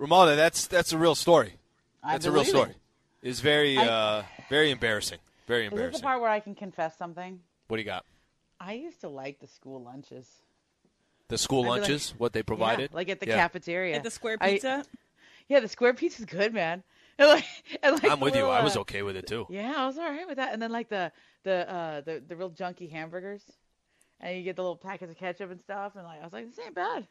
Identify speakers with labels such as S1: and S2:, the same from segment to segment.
S1: Ramona, that's that's a real story.
S2: I
S1: That's a real story.
S2: it.
S1: It's very
S2: I-
S1: uh, very embarrassing. Very
S2: Is this the
S1: embarrassing.
S2: part where I can confess something?
S1: What do you got?
S2: I used to like the school lunches.
S1: The school
S2: I'd like-
S1: lunches, what they provided,
S2: Yeah, like at the
S1: Yeah.
S2: cafeteria.
S3: Like the square
S2: I-
S3: pizza.
S2: yeah, the square pizza's good, man. And like, and like
S1: I'm with you. I was
S2: uh,
S1: okay with it too.
S2: Yeah, I was all right with that. And then like the the uh the the real junky hamburgers, and you get the little packets of ketchup and stuff. And like I was like, this ain't bad.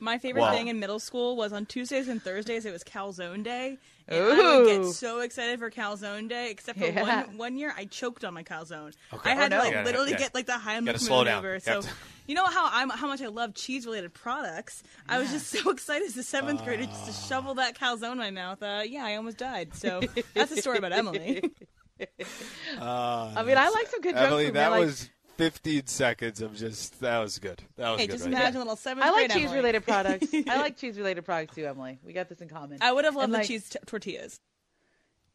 S3: My favorite
S1: Wow.
S3: thing in middle school was on Tuesdays and Thursdays. It was Calzone Day, and I would get so excited for Calzone Day. Except for
S2: Yeah.
S3: one one year, I choked on my calzone.
S1: Okay.
S3: I had
S2: Oh,
S3: to
S2: no.
S3: like
S1: Yeah,
S3: literally
S1: yeah.
S3: get like the Heimlich
S1: Gotta slow down.
S3: maneuver. So
S1: to-
S3: you know how I'm how much I love cheese related products. I was just so excited as a seventh grader just to shovel that calzone in my mouth. Uh, yeah, I almost died. So that's a story about Emily.
S2: I mean, I like some good junk
S1: Emily,
S2: food.
S1: that.
S2: Like,
S1: was 15 seconds of just that was good. That was
S3: hey,
S1: good.
S3: just
S1: right
S3: imagine
S1: there.
S3: a little seventh
S2: I like cheese
S3: Emily.
S2: related products. I like cheese related products too, Emily. We got this in common.
S3: I would have loved
S2: And,
S3: the
S2: like,
S3: cheese t- tortillas.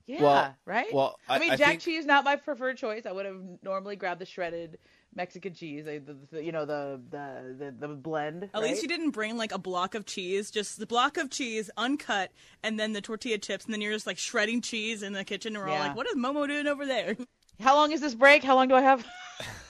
S2: Yeah,
S1: Well-
S2: right.
S1: well,
S2: I,
S1: I-
S2: mean,
S1: I
S2: jack
S1: think-
S2: cheese not my preferred choice. I would have normally grabbed the shredded Mexican cheese, like, the, the, you know, the the the, the blend.
S3: At
S2: right?
S3: least you didn't bring like a block of cheese, just the block of cheese uncut, and then the tortilla chips, and then you're just like shredding cheese in the kitchen, and we're all like, "What is Momo doing over there?"
S2: How long is this break? How long do I have?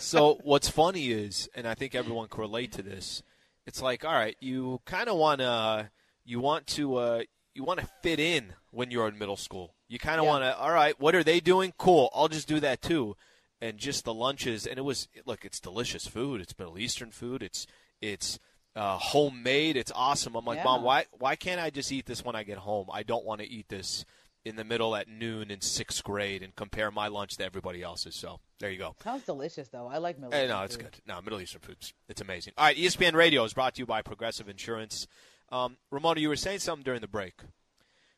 S1: so what's funny is, and I think everyone can relate to this. It's like, all right, you kind of want to, you want to, uh, you want to fit in when you're in middle school. You kind of
S2: Yeah.
S1: want to, all right, what are they doing? Cool, I'll just do that too. And just the lunches, and it was look, it's delicious food. It's Middle Eastern food. It's it's uh, homemade. It's awesome. I'm like,
S2: Yeah.
S1: mom, why why can't I just eat this when I get home? I don't want to eat this in the middle at noon in sixth grade and compare my lunch to everybody else's. So there you go.
S2: Sounds delicious though. I like Middle
S1: Hey,
S2: Eastern
S1: no, it's
S2: food.
S1: good. No, Middle Eastern foods. It's amazing. All right, ESPN Radio is brought to you by Progressive Insurance. Um, Ramona, you were saying something during the break.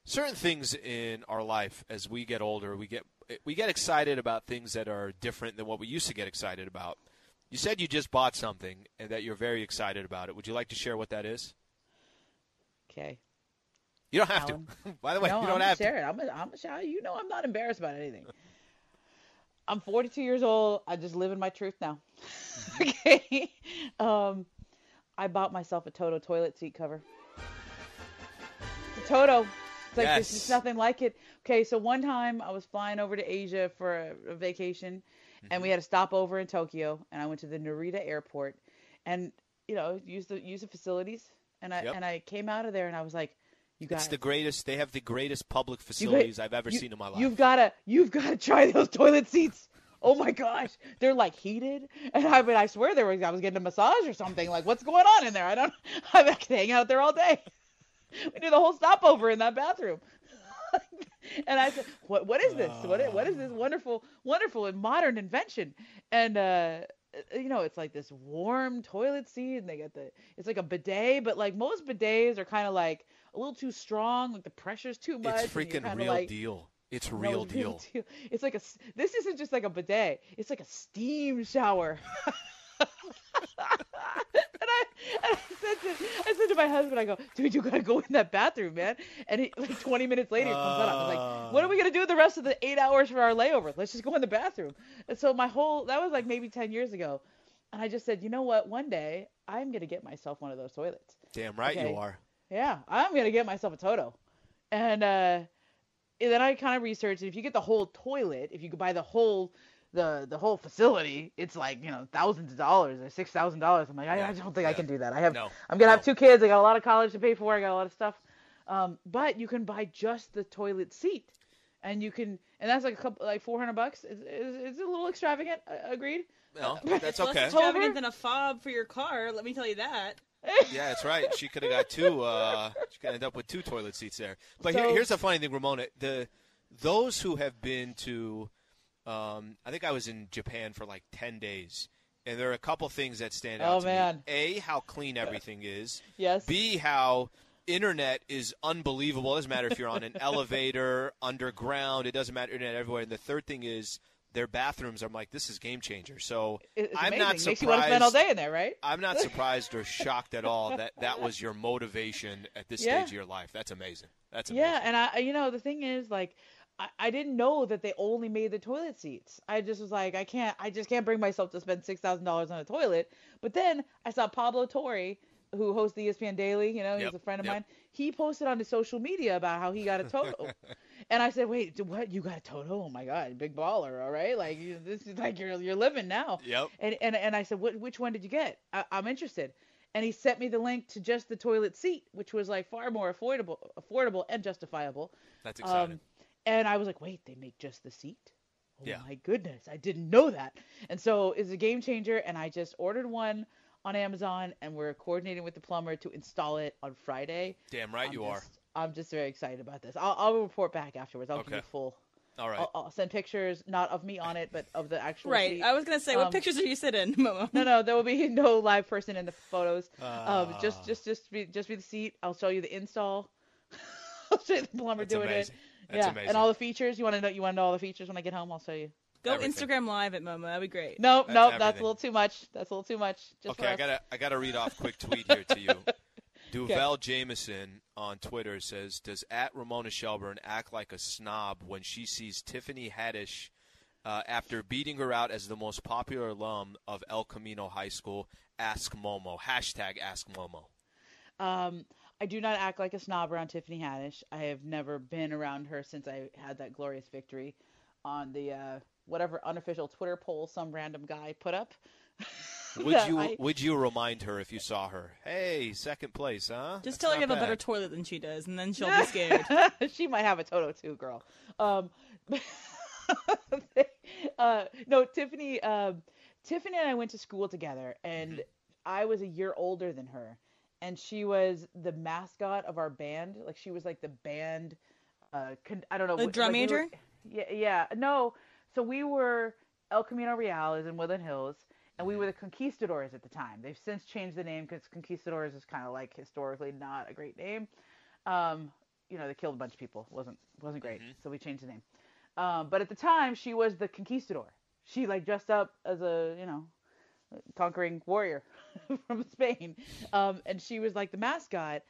S1: Certain things in our life, as we get older, we get we get excited about things that are different than what we used to get excited about. You said you just bought something and that you're very excited about it. Would you like to share what that is?
S2: Okay.
S1: You don't have
S2: Alan.
S1: to. By the way,
S2: no,
S1: you don't
S2: gonna
S1: have
S2: share
S1: to.
S2: it. I'm gonna, I'm gonna. You know, I'm not embarrassed about anything. I'm 42 years old. I just live in my truth now. okay. Um, I bought myself a Toto toilet seat cover. It's a Toto. It's like there's just nothing like it. Okay, so one time I was flying over to Asia for a, a vacation, and we had a stopover in Tokyo, and I went to the Narita airport, and you know, use the use the facilities, and I
S1: Yep.
S2: and I came out of there, and I was like, you guys.
S1: It's the greatest. They have the greatest public facilities
S2: got-
S1: I've ever
S2: you-
S1: seen in my life.
S2: You've gotta, you've gotta try those toilet seats. Oh my gosh, they're like heated, and I mean, I swear there was, I was getting a massage or something. Like, what's going on in there? I don't, like hanging out there all day. We do the whole stopover in that bathroom. and I said, "What? What is this? What? What is this wonderful, wonderful and modern invention?" And uh, you know, it's like this warm toilet seat, and they got the, it's like a bidet, but like most bidets are kind of like a little too strong, like the pressure's too much.
S1: it's freaking real
S2: like,
S1: deal. It's real
S2: it's
S1: deal.
S2: It's like a. This isn't just like a bidet. It's like a steam shower. and I, and I said to I said to my husband, I go, dude, you gotta go in that bathroom, man. And he, like 20 minutes later, he comes out. I was like, what are we gonna do the rest of the eight hours for our layover? Let's just go in the bathroom. And so my whole that was like maybe 10 years ago, and I just said, you know what? One day I'm gonna get myself one of those toilets.
S1: Damn right
S2: Okay.
S1: you are.
S2: Yeah, I'm gonna get myself a Toto. And uh, and then I kind of researched. And if you get the whole toilet, if you could buy the whole the the whole facility, it's like you know thousands of dollars or six thousand dollars. I'm like, I, I don't think I can do that. I have
S1: No,
S2: I'm gonna have two kids. I got a lot of college to pay for. I got a lot of stuff. Um, but you can buy just the toilet seat, and you can, and that's like a couple, like 400 bucks. It's, it's, it's a little extravagant. uh, Agreed.
S1: No,
S2: It's
S1: that's
S3: Less
S1: okay.
S3: extravagant than a fob for your car. Let me tell you that.
S1: Yeah, that's right. She could have got two. Uh, she could end up with two toilet seats there. But here, here's the funny thing, Ramona. The those who have been to, um, I think I was in Japan for like ten days, and there are a couple things that stand out.
S2: Oh, man.
S1: Me. A, how clean everything is.
S2: Yes.
S1: B, how internet is unbelievable. It doesn't matter if you're on an elevator, underground. It doesn't matter. Internet everywhere. And the third thing is their bathrooms. I'm like, this is game changer. So
S2: It's
S1: I'm
S2: amazing.
S1: not
S2: Makes
S1: surprised.
S2: you want to spend all day in there, right?
S1: I'm not surprised or shocked at all that that was your motivation at this
S2: Yeah.
S1: stage of your life. That's amazing. That's amazing.
S2: Yeah, and I, you know, the thing is, like, I, I didn't know that they only made the toilet seats. I just was like, I can't, I just can't bring myself to spend six thousand dollars on a toilet. But then I saw Pablo Torre who hosts the ESPN Daily, you know, he's a friend of
S1: yep.
S2: mine. He posted on his social media about how he got a Toto. and I said, "Wait, what? You got a Toto? Oh my god, big baller, all right? Like you, this is like you're you're living now."
S1: Yep.
S2: And and and I said, "What? Which one did you get? I, I'm interested." And he sent me the link to just the toilet seat, which was like far more affordable, affordable and justifiable.
S1: That's exciting.
S2: Um, and I was like, "Wait, they make just the seat?" Oh
S1: Yeah.
S2: my goodness, I didn't know that. And so it's a game changer. And I just ordered one on Amazon, and we're coordinating with the plumber to install it on Friday.
S1: Damn right
S2: I'm
S1: you are.
S2: I'm just very excited about this. I'll, I'll report back afterwards. I'll give you full.
S1: All right.
S2: I'll, I'll send pictures, not of me on it, but of the actual.
S3: Right.
S2: seat.
S3: I was gonna say, what
S2: Um,
S3: pictures are you sitting, Momo?
S2: No, no, there will be no live person in the photos. um,
S1: Ah.
S2: just, just, just be, just be the seat. I'll show you the install. I'll show you the plumber doing
S1: amazing.
S2: it.
S1: That's
S2: yeah,
S1: amazing.
S2: and all the features. You want to know? You want to know all the features when I get home? I'll show you.
S3: Go
S1: everything.
S3: Instagram live at Momo. That'd be great.
S2: Nope,
S1: That's
S2: no, that's a little too much. That's a little too much. Just
S1: okay, I gotta I gotta read off quick tweet here to you. Duval Jameson on Twitter says, "Does at Ramona Shelburne act like a snob when she sees Tiffany Haddish uh, after beating her out as the most popular alum of El Camino High School? Ask Momo. Hashtag Ask Momo.
S2: Um, I do not act like a snob around Tiffany Haddish. I have never been around her since I had that glorious victory on the uh, whatever unofficial Twitter poll some random guy put up.
S1: Would you
S2: I-
S1: Would you remind her if you saw her? Hey, second place, huh?
S3: Just
S1: That's
S3: tell her you have
S1: not
S3: a better toilet than she does, and then she'll be scared.
S2: she might have a Toto too, girl. Um, uh, no, Tiffany. Um, Tiffany and I went to school together, and
S1: Mm-hmm.
S2: I was a year older than her, and she was the mascot of our band. Like she was like the band. Uh, con- I don't know.
S3: A
S2: what-
S3: drum
S2: like we were-
S3: major?
S2: yeah, yeah. No, so we were El Camino Real is in Woodland Hills, and
S1: Mm-hmm.
S2: we were the Conquistadors at the time. They've since changed the name because Conquistadors is kind of like historically not a great name. Um, you know, they killed a bunch of people. wasn't wasn't great,
S1: Mm-hmm.
S2: so we changed the name. Um, but at the time, she was the Conquistador. She like dressed up as a you know conquering warrior from Spain, um, and she was like the mascot.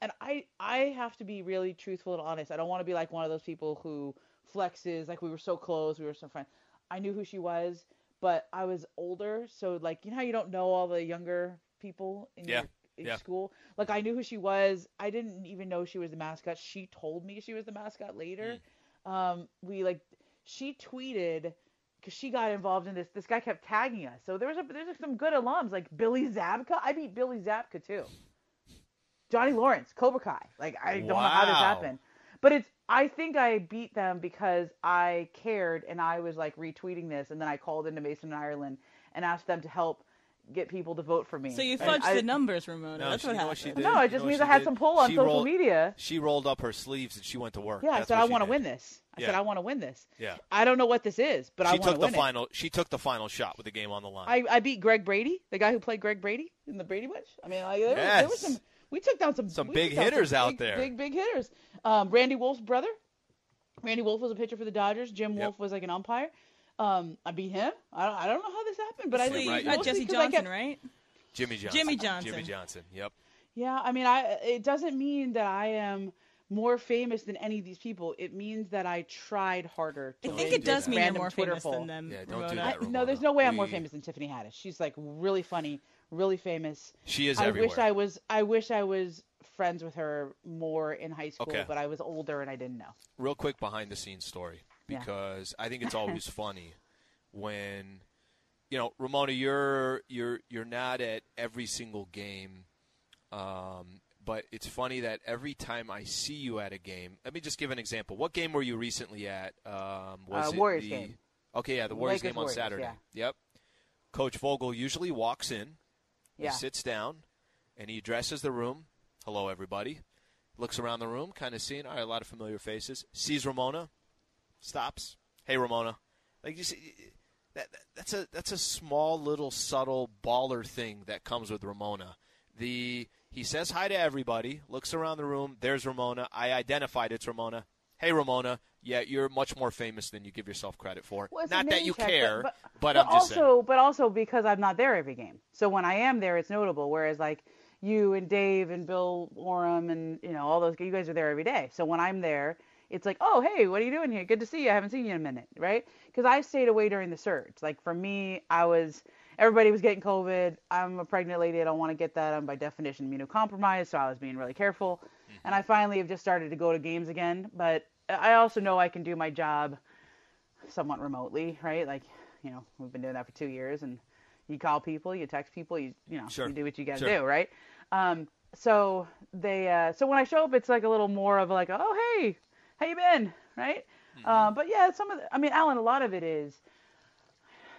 S2: And I I have to be really truthful and honest. I don't want to be like one of those people who flexes like we were so close, we were so friends. I knew who she was, but I was older, so like you know how you don't know all the younger people in
S1: Yeah,
S2: your, in
S1: yeah.
S2: school. Like I knew who she was. I didn't even know she was the mascot. She told me she was the mascot later.
S1: Mm.
S2: Um, we like she tweeted because she got involved in this. This guy kept tagging us. So there was a, there's some good alums like Billy Zabka. I beat Billy Zabka too. Johnny Lawrence, Cobra Kai. Like I don't know how this happened, but it's. I think I beat them because I cared and I was like retweeting this, and then I called into Mason and Ireland and asked them to help get people to vote for me.
S3: So you
S2: And
S3: fudged
S2: I-
S3: the numbers, Ramona.
S1: No,
S3: That's
S1: she-
S3: what happened.
S1: what she did?
S2: No,
S1: You
S2: it just
S1: know
S2: means I had
S1: did?
S2: some pull on
S1: She
S2: social
S1: rolled-
S2: media.
S1: She rolled up her sleeves and she went to work.
S2: Yeah, I said I want to win this. I said I want to win this.
S1: Yeah.
S2: I don't know what this is, but I want to go.
S1: She took the
S2: win it.
S1: final. She took the final shot with the game on the line.
S2: I, I beat Greg Brady, the guy who played Greg Brady in the Brady Bunch. I mean, like, there, was, there was some. We took down some
S1: Some big
S2: took down some
S1: hitters out
S2: big-
S1: there.
S2: Big big hitters. Um, Randy Wolf's brother. Randy Wolf was a pitcher for the Dodgers. Jim
S1: Yep.
S2: Wolf was like an umpire. Um, I beat him. I don't, I don't know how this happened, but I think
S3: you
S1: right.
S2: mostly
S3: got Jesse
S2: 'cause I
S3: Johnson,
S2: kept-
S3: right?
S1: Jimmy Johnson.
S3: Jimmy Johnson.
S1: Jimmy Johnson. Yep.
S2: Yeah, I mean, I it doesn't mean that I am more famous than any of these people. It means that I tried harder.
S3: I think it does
S2: this
S3: mean you're more
S2: Twitter
S3: famous
S2: poll.
S3: than them,
S1: Yeah, don't do
S3: Ramona.
S1: that,
S2: I, no, there's no way I'm more famous than Tiffany Haddish. She's like really funny, really famous.
S1: She is
S2: I
S1: everywhere.
S2: wish I was. I wish I was friends with her more in high school,
S1: Okay.
S2: but I was older and I didn't know.
S1: Real quick behind the scenes story
S2: Yeah.
S1: because I think it's always funny when you know Ramona, you're you're you're not at every single game. Um, but it's funny that every time I see you at a game, let me just give an example. What game were you recently at? Um, was
S2: Uh,
S1: it
S2: Warriors
S1: the,
S2: game.
S1: Okay, yeah, the Warriors
S2: Lakers
S1: game on
S2: Warriors,
S1: Saturday.
S2: yeah.
S1: Yep. Coach Vogel usually walks in,
S2: Yeah.
S1: he sits down, and he addresses the room. Hello, everybody. Looks around the room, kind of seeing all right, a lot of familiar faces. Sees Ramona, stops. Hey, Ramona. Like you see, that, that that's a that's a small little subtle baller thing that comes with Ramona. The he says hi to everybody, looks around the room. There's Ramona. I identified it's Ramona. Hey, Ramona. Yeah, you're much more famous than you give yourself credit for.
S2: Well,
S1: Not that you
S2: check,
S1: care,
S2: but,
S1: but, I'm just saying.
S2: also, but also because I'm not there every game. So when I am there, it's notable. Whereas like you and Dave and Bill Oram and you know all those you guys are there every day. So when I'm there, it's like, oh hey, what are you doing here? Good to see you. I haven't seen you in a minute, right? Because I stayed away during the surge. Like for me, I was, everybody was getting COVID. I'm a pregnant lady. I don't want to get that. I'm by definition immunocompromised, so I was being really careful. Mm-hmm. And I finally have just started to go to games again. But I also know I can do my job somewhat remotely, right? Like, you know, we've been doing that for two years, and you call people, you text people, you you know,
S1: Sure.
S2: you do what you got to
S1: Sure.
S2: do, right? Um, so they, uh, so when I show up, it's like a little more of like, oh hey, how you been, right?
S1: Mm-hmm.
S2: Um, but yeah, some of, the, I mean, Alan, a lot of it is,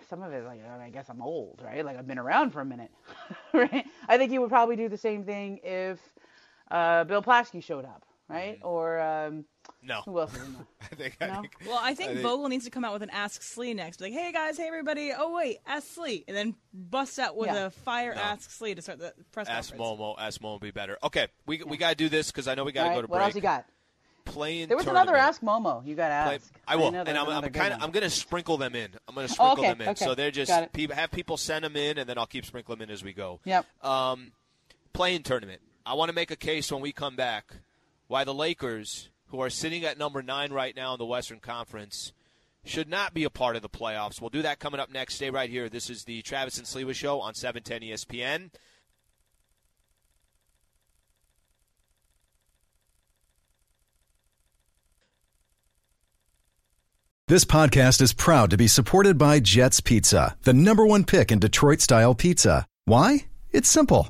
S2: some of it, like, I guess I'm old, right? Like I've been around for a minute, right? I think he would probably do the same thing if uh, Bill Plaschke showed up, right?
S1: Mm-hmm.
S2: Or um,
S1: No,
S2: who else is in there?
S1: I think. I
S2: No?
S1: think
S3: Well, I think
S1: I think-
S3: Vogel needs to come out with an Ask Slee next. Like, hey guys, hey everybody. Oh wait, Ask Slee, and then bust out with
S2: Yeah.
S3: a fire
S1: No.
S3: Ask Slee to start the press
S1: Ask
S3: conference.
S1: Momo. Ask Momo would be better. Okay, we we got to do this because I know we got to
S2: All
S1: go
S2: right,
S1: to
S2: what
S1: break.
S2: else you got?
S1: Playing
S2: There was
S1: tournament.
S2: another Ask Momo. You got to
S1: Play-
S2: ask.
S1: I will,
S2: know
S1: and
S2: there's
S1: I'm,
S2: another
S1: I'm
S2: good
S1: kind of
S2: one.
S1: I'm going to sprinkle them in. I'm going to sprinkle
S2: okay,
S1: them in.
S2: okay.
S1: So they're just
S2: Got it.
S1: people have people send them in, and then I'll keep sprinkling them in as we go.
S2: Yep.
S1: Um, playing tournament. I want to make a case when we come back why the Lakers, who are sitting at number nine right now in the Western Conference, should not be a part of the playoffs. We'll do that coming up next. Stay right here. This is the Travis and Sliva Show on E 710 ESPN.
S4: This podcast is proud to be supported by Jets Pizza, the number one pick in Detroit style pizza. Why? It's simple.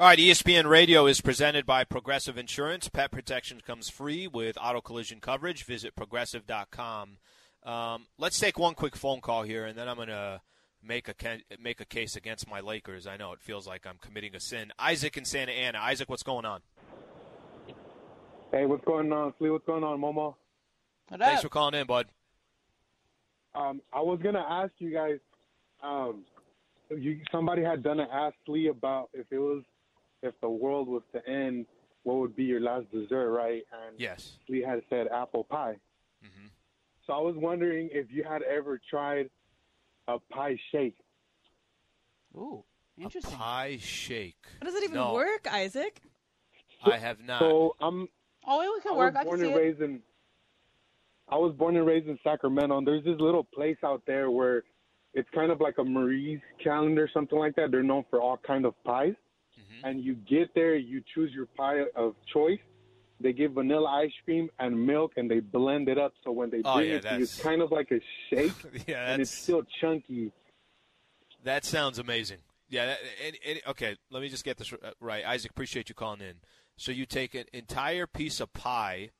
S1: All right, ESPN Radio is presented by Progressive Insurance. Pet protection comes free with auto collision coverage. Visit progressive.com. Um, let's take one quick phone call here, and then I'm going to make a ca- make a case against my Lakers. I know it feels like I'm committing a sin. Isaac in Santa Ana. Isaac, what's going on?
S5: Hey, what's going on, Flea? What's going on, Momo?
S2: What
S1: Thanks
S2: up?
S1: for calling in, bud.
S5: Um, I was gonna ask you guys. Um, you somebody had done an ask Lee about if it was if the world was to end, what would be your last dessert, right? And
S1: Yes.
S5: Lee had said apple pie.
S1: Mhm.
S5: So I was wondering if you had ever tried a pie shake.
S2: Ooh,
S1: A
S2: interesting.
S1: pie shake.
S3: How does it even
S1: No.
S3: work, Isaac?
S1: I have not.
S5: So I'm
S2: Oh, it could
S5: I
S2: work.
S5: was
S2: I can
S5: born
S2: see
S5: and
S2: it.
S5: raised in. I was born and raised in Sacramento. And there's this little place out there where it's kind of like a Marie's calendar, something like that. They're known for all kind of pies.
S1: Mhm.
S5: And you get there, you choose your pie of choice. They give vanilla ice cream and milk, and they blend it up. So when they
S1: Oh,
S5: bring
S1: yeah,
S5: it to you, it's kind of like a shake,
S1: yeah,
S5: and it's still chunky.
S1: That sounds amazing. Yeah. That, okay, let me just get this uh, right. Isaac, appreciate you calling in. So you take an entire piece of pie,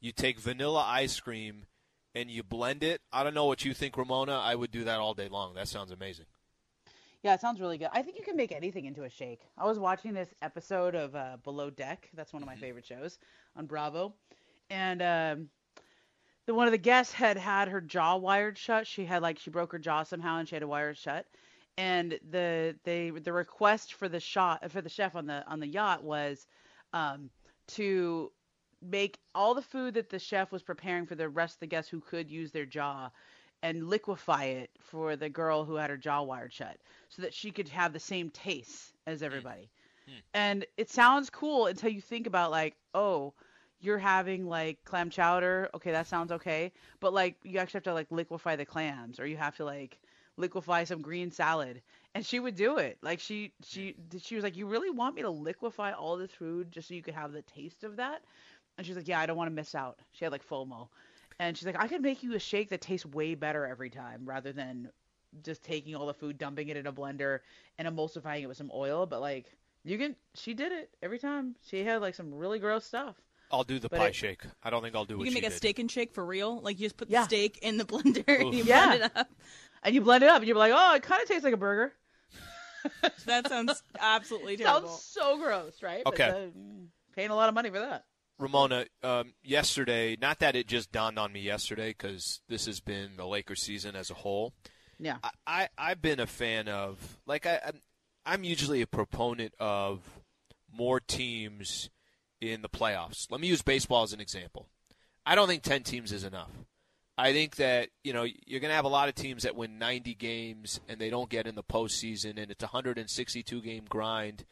S1: you take vanilla ice cream, and you blend it. I don't know what you think, Ramona. I would do that all day long. That sounds amazing.
S2: Yeah, it sounds really good. I think you can make anything into a shake. I was watching this episode of uh, Below Deck. That's one of my favorite shows on Bravo, and um, the one of the guests had had her jaw wired shut. She had like she broke her jaw somehow, and she had to wire it shut. And the they the request for the shot for the chef on the on the yacht was um, to make all the food that the chef was preparing for the rest of the guests who could use their jaw and liquefy it for the girl who had her jaw wired shut so that she could have the same taste as hmm. everybody. Hmm. And it sounds cool until you think about like, oh, you're having like clam chowder. Okay, that sounds okay. But like you actually have to like liquefy the clams or you have to like liquefy some green salad. And she would do it. Like she she hmm. she was like, "You really want me to liquefy all this food just so you could have the taste of that?" And she's like, "Yeah, I don't want to miss out." She had like FOMO. And she's like, "I could make you a shake that tastes way better every time rather than just taking all the food, dumping it in a blender, and emulsifying it with some oil. But like, you can. She did it every time. She had like some really gross stuff.
S1: I'll do the
S2: But
S1: pie
S2: it-
S1: shake. I don't think I'll do it.
S3: You
S1: what
S3: can
S1: she
S3: make a
S1: did.
S3: steak and shake for real. Like you just put
S2: Yeah.
S3: the steak in the blender and you
S2: Yeah.
S3: blend it up.
S2: And you blend it up, and you're like, "Oh, it kind of tastes like a burger."
S3: That sounds absolutely terrible.
S2: Sounds so gross, right? But,
S1: Okay.
S2: uh, mm, paying a lot of money for that.
S1: Ramona, um, yesterday, not that it just dawned on me yesterday because this has been the Lakers season as a whole.
S2: Yeah.
S1: I, I I've been a fan of like I I'm, I'm usually a proponent of more teams in the playoffs. Let me use baseball as an example. I don't think 10 teams is enough. I think that, you know, you're going to have a lot of teams that win 90 games and they don't get in the postseason and it's a 162 game grind.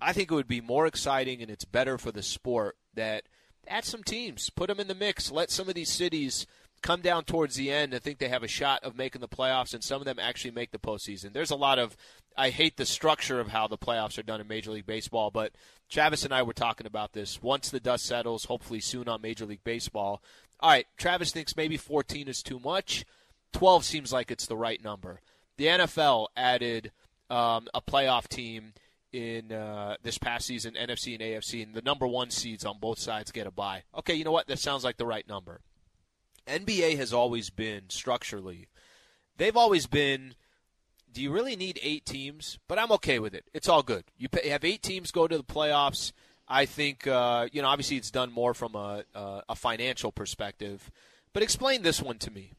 S1: I think it would be more exciting and it's better for the sport that add some teams, put them in the mix, let some of these cities come down towards the end and think they have a shot of making the playoffs, and some of them actually make the postseason. There's a lot of I hate the structure of how the playoffs are done in Major League Baseball, but Travis and I were talking about this. Once the dust settles, hopefully soon on Major League Baseball. All right, Travis thinks maybe 14 is too much. 12 seems like it's the right number. The NFL added um, a playoff team in uh, this past season, NFC and AFC, and the number one seeds on both sides get a bye. Okay, you know what? That sounds like the right number. NBA has always been structurally, they've always been. Do you really need eight teams? But I'm okay with it. It's all good. You pay, have eight teams go to the playoffs. I think uh, you know. Obviously, it's done more from a, uh, a financial perspective. But explain this one to me.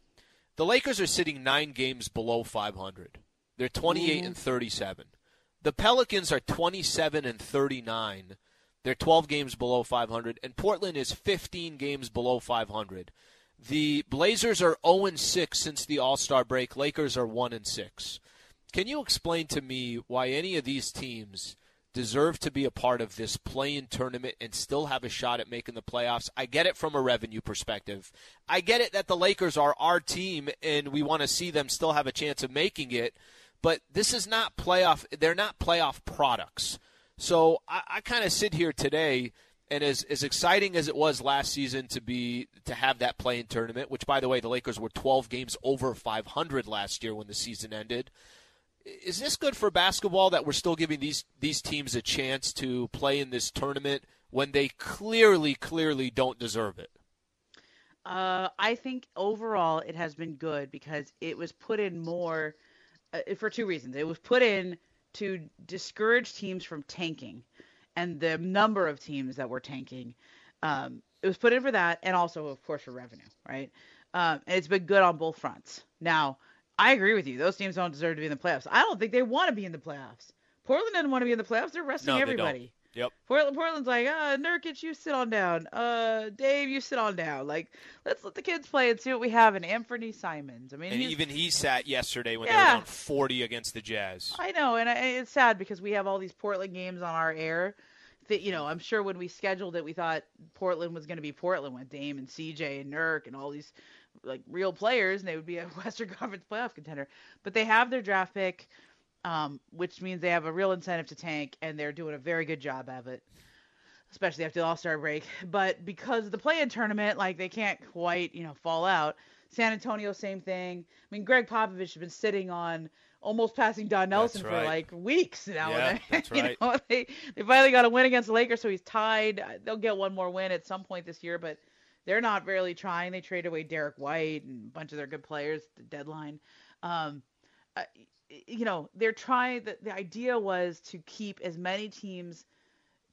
S1: The Lakers are sitting nine games below 500. They're 28 mm-hmm. and 37. The Pelicans are 27 and 39. They're 12 games below 500, and Portland is 15 games below 500. The Blazers are 0 and 6 since the All Star break. Lakers are 1 and 6. Can you explain to me why any of these teams deserve to be a part of this play-in tournament and still have a shot at making the playoffs? I get it from a revenue perspective. I get it that the Lakers are our team and we want to see them still have a chance of making it. But this is not playoff. They're not playoff products. So I, I kind of sit here today and as as exciting as it was last season to be to have that play-in tournament, which by the way the Lakers were 12 games over 500 last year when the season ended. Is this good for basketball that we're still giving these these teams a chance to play in this tournament when they clearly clearly don't deserve it?
S2: Uh, I think overall it has been good because it was put in more uh, for two reasons. It was put in to discourage teams from tanking and the number of teams that were tanking. Um, it was put in for that, and also, of course, for revenue, right? Um, and it's been good on both fronts. Now, I agree with you; those teams don't deserve to be in the playoffs. I don't think they want to be in the playoffs. Portland doesn't want to be in the playoffs; they're resting
S1: no,
S2: everybody.
S1: Yep.
S2: Portland, Portland's like, uh, Nurkic, you sit on down. Uh, Dave, you sit on down. Like, let's let the kids play and see what we have in Anthony Simons. I mean,
S1: and even he sat yesterday when
S2: yeah.
S1: they were down 40 against the Jazz.
S2: I know, and I, it's sad because we have all these Portland games on our air. That you know, I'm sure when we scheduled it, we thought Portland was going to be Portland with Dame and CJ and Nurk and all these like real players, and they would be a Western Conference playoff contender. But they have their draft pick. Um, which means they have a real incentive to tank, and they're doing a very good job of it especially after the All Star break. But because of the play in tournament, like they can't quite, you know, fall out. San Antonio, same thing. I mean, Gregg Popovich has been sitting on almost passing Don Nelson
S1: right.
S2: for like weeks now.
S1: Yeah, that's right.
S2: know, they, they finally got a win against the Lakers, so he's tied. They'll get one more win at some point this year, but they're not really trying. They traded away Derrick White and a bunch of their good players the deadline. Um, uh, you know, they're trying. The, the idea was to keep as many teams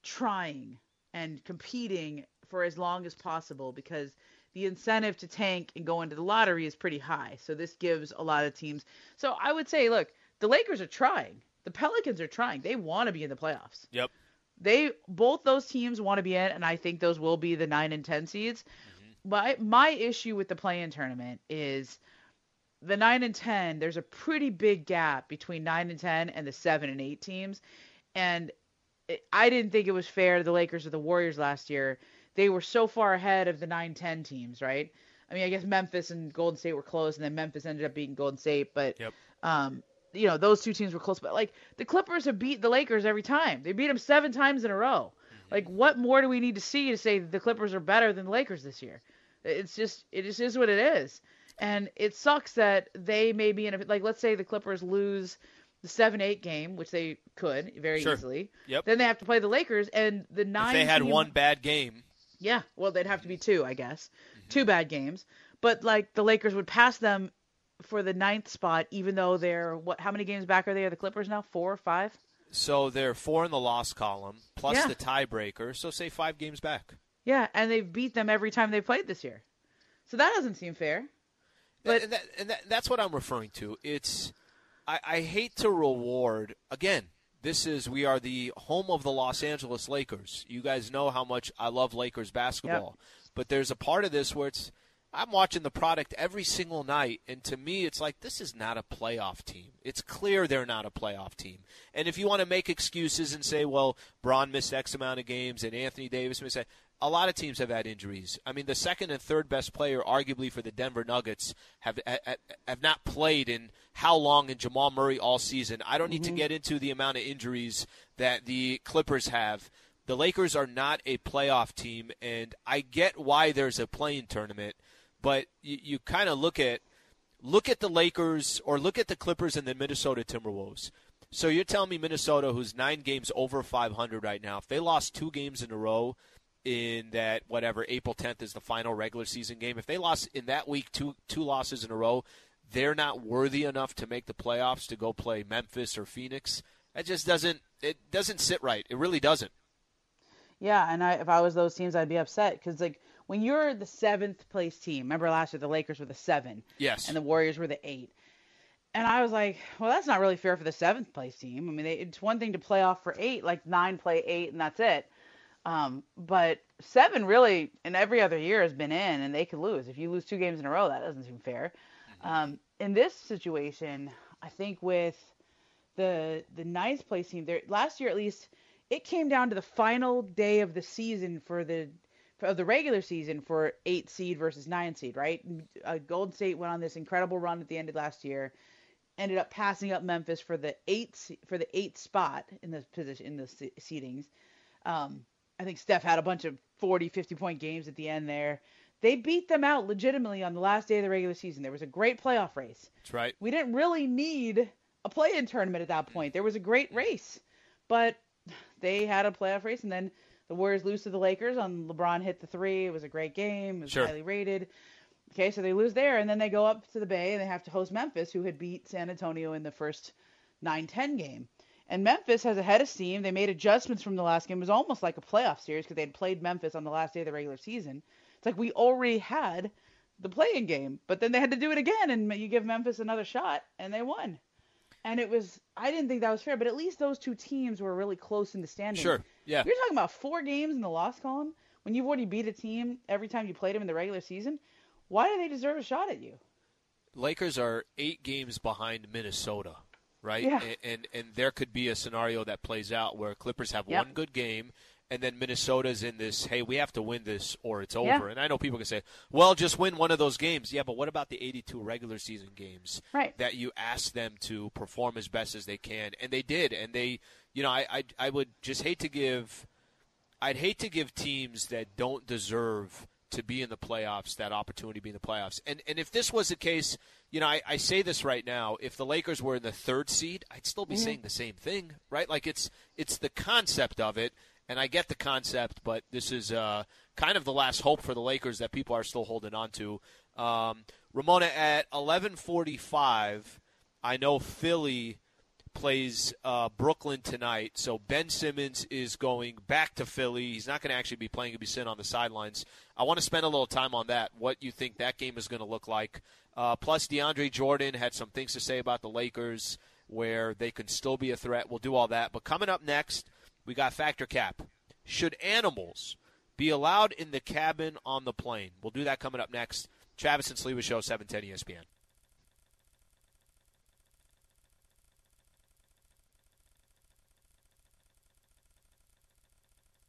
S2: trying and competing for as long as possible because the incentive to tank and go into the lottery is pretty high. So this gives a lot of teams. So I would say, look, the Lakers are trying. The Pelicans are trying. They want to be in the playoffs.
S1: Yep.
S2: They both those teams want to be in, and I think those will be the nine and ten seeds. Mm-hmm. My my issue with the play-in tournament is the nine and ten. There's a pretty big gap between nine and ten and the seven and eight teams, and I didn't think it was fair to the Lakers or the Warriors last year. They were so far ahead of the 9-10 teams, right? I mean, I guess Memphis and Golden State were close, and then Memphis ended up beating Golden State. But,
S1: yep.
S2: um, you know, those two teams were close. But like the Clippers have beat the Lakers every time. They beat them seven times in a row. Mm-hmm. Like, what more do we need to see to say the Clippers are better than the Lakers this year? It's just, it just is what it is. And it sucks that they may be in a like. Let's say the Clippers lose the seven eight game, which they could very
S1: sure.
S2: easily.
S1: Yep.
S2: Then they have to play the Lakers and the nine.
S1: If they had
S2: team,
S1: one bad game.
S2: Yeah, well, they'd have to be two, I guess, mm-hmm. two bad games. But like the Lakers would pass them for the ninth spot, even though they're what? How many games back are they? Are the Clippers now four or five?
S1: So they're four in the loss column plus
S2: yeah.
S1: the tiebreaker. So say five games back.
S2: Yeah, and they've beat them every time they played this year. So that doesn't seem fair. But
S1: and, that, and that, that's what I'm referring to. It's I, I hate to reward again. This is we are the home of the Los Angeles Lakers. You guys know how much I love Lakers basketball, but there's a part of this where it's I'm watching the product every single night, and to me, it's like this is not a playoff team. It's clear they're not a playoff team. And if you want to make excuses and say, well, Bron missed X amount of games and Anthony Davis missed, a lot of teams have had injuries. I mean, the second and third best player, arguably for the Denver Nuggets, have have not played in how long in Jamal Murray all season. I don't need
S2: Mm-hmm.
S1: to get into the amount of injuries that the Clippers have. The Lakers are not a playoff team, and I get why there's a playing tournament, but you, you kind of look at look at the Lakers or look at the Clippers and the Minnesota Timberwolves. So you're telling me Minnesota, who's nine games over 500 right now, if they lost two games in a row in that whatever April 10th is the final regular season game, if they lost in that week two two losses in a row, they're not worthy enough to make the playoffs to go play Memphis or Phoenix. That just doesn't it doesn't sit right. It really doesn't.
S2: Yeah, and I, if I was those teams, I'd be upset because like when you're the seventh place team, remember last year the Lakers were the seven,
S1: Yes.
S2: and the Warriors were the eight, and I was like, well, that's not really fair for the seventh place team. I mean, they, it's one thing to play off for eight, like nine play eight, and that's it. Um, but seven really, in every other year, has been in, and they could lose. If you lose two games in a row, that doesn't seem fair. Um, in this situation, I think with the the ninth place team there last year at least it came down to the final day of the season for the for, of the regular season for eight seed versus nine seed right uh, golden state went on this incredible run at the end of last year ended up passing up memphis for the eight for the eighth spot in the position in the se- seedings um, i think steph had a bunch of 40 50 point games at the end there they beat them out legitimately on the last day of the regular season there was a great playoff race
S1: That's right.
S2: we didn't really need a play-in tournament at that point. There was a great race, but they had a playoff race, and then the Warriors lose to the Lakers. On LeBron hit the three. It was a great game. It was
S1: Sure.
S2: highly rated. Okay, so they lose there, and then they go up to the Bay, and they have to host Memphis, who had beat San Antonio in the first 9-10 game. And Memphis has a head of steam. They made adjustments from the last game. It was almost like a playoff series because they had played Memphis on the last day of the regular season. It's like we already had the playing game, but then they had to do it again, and you give Memphis another shot, and they won. And it was, I didn't think that was fair, but at least those two teams were really close in the standings.
S1: Sure. Yeah.
S2: You're talking about four games in the loss column when you've already beat a team every time you played them in the regular season. Why do they deserve a shot at you?
S1: Lakers are eight games behind Minnesota, right?
S2: Yeah.
S1: And, and and there could be a scenario that plays out where Clippers have
S2: Yep.
S1: one good game, and then Minnesota's in this. Hey, we have to win this, or it's over.
S2: Yeah.
S1: And I know people can say, "Well, just win one of those games." Yeah, but what about the 82 regular season games
S2: Right.
S1: that you asked them to perform as best as they can, and they did, and they, you know, I I, I would just hate to give. I'd hate to give teams that don't deserve to be in the playoffs that opportunity to be in the playoffs. And and if this was the case, you know, I, I say this right now, if the Lakers were in the third seed, I'd still be saying the same thing, right? Like it's it's the concept of it, and I get the concept, but this is uh, kind of the last hope for the Lakers that people are still holding on to. Um, Ramona at eleven forty five, I know Philly plays uh, Brooklyn tonight. So Ben Simmons is going back to Philly. He's not going to actually be playing. He'll be sitting on the sidelines. I want to spend a little time on that. What you think that game is going to look like? Uh, plus, DeAndre Jordan had some things to say about the Lakers, where they can still be a threat. We'll do all that. But coming up next, we got Fact or Cap. Should animals be allowed in the cabin on the plane? We'll do that coming up next. Travis and Sliva Show, E 710 ESPN.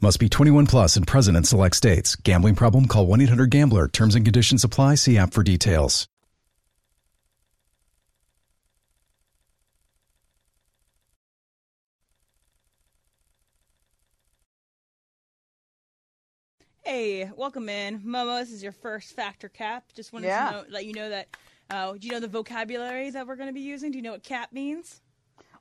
S4: Must be 21 plus and present in select states. Gambling problem? Call 1 800 Gambler. Terms and conditions apply. See app for details.
S3: Hey, welcome in, Momo. This is your first factor cap. Just wanted
S2: Yeah.
S3: to know, let you know that. Uh, do you know the vocabulary that we're going to be using? Do you know what cap means?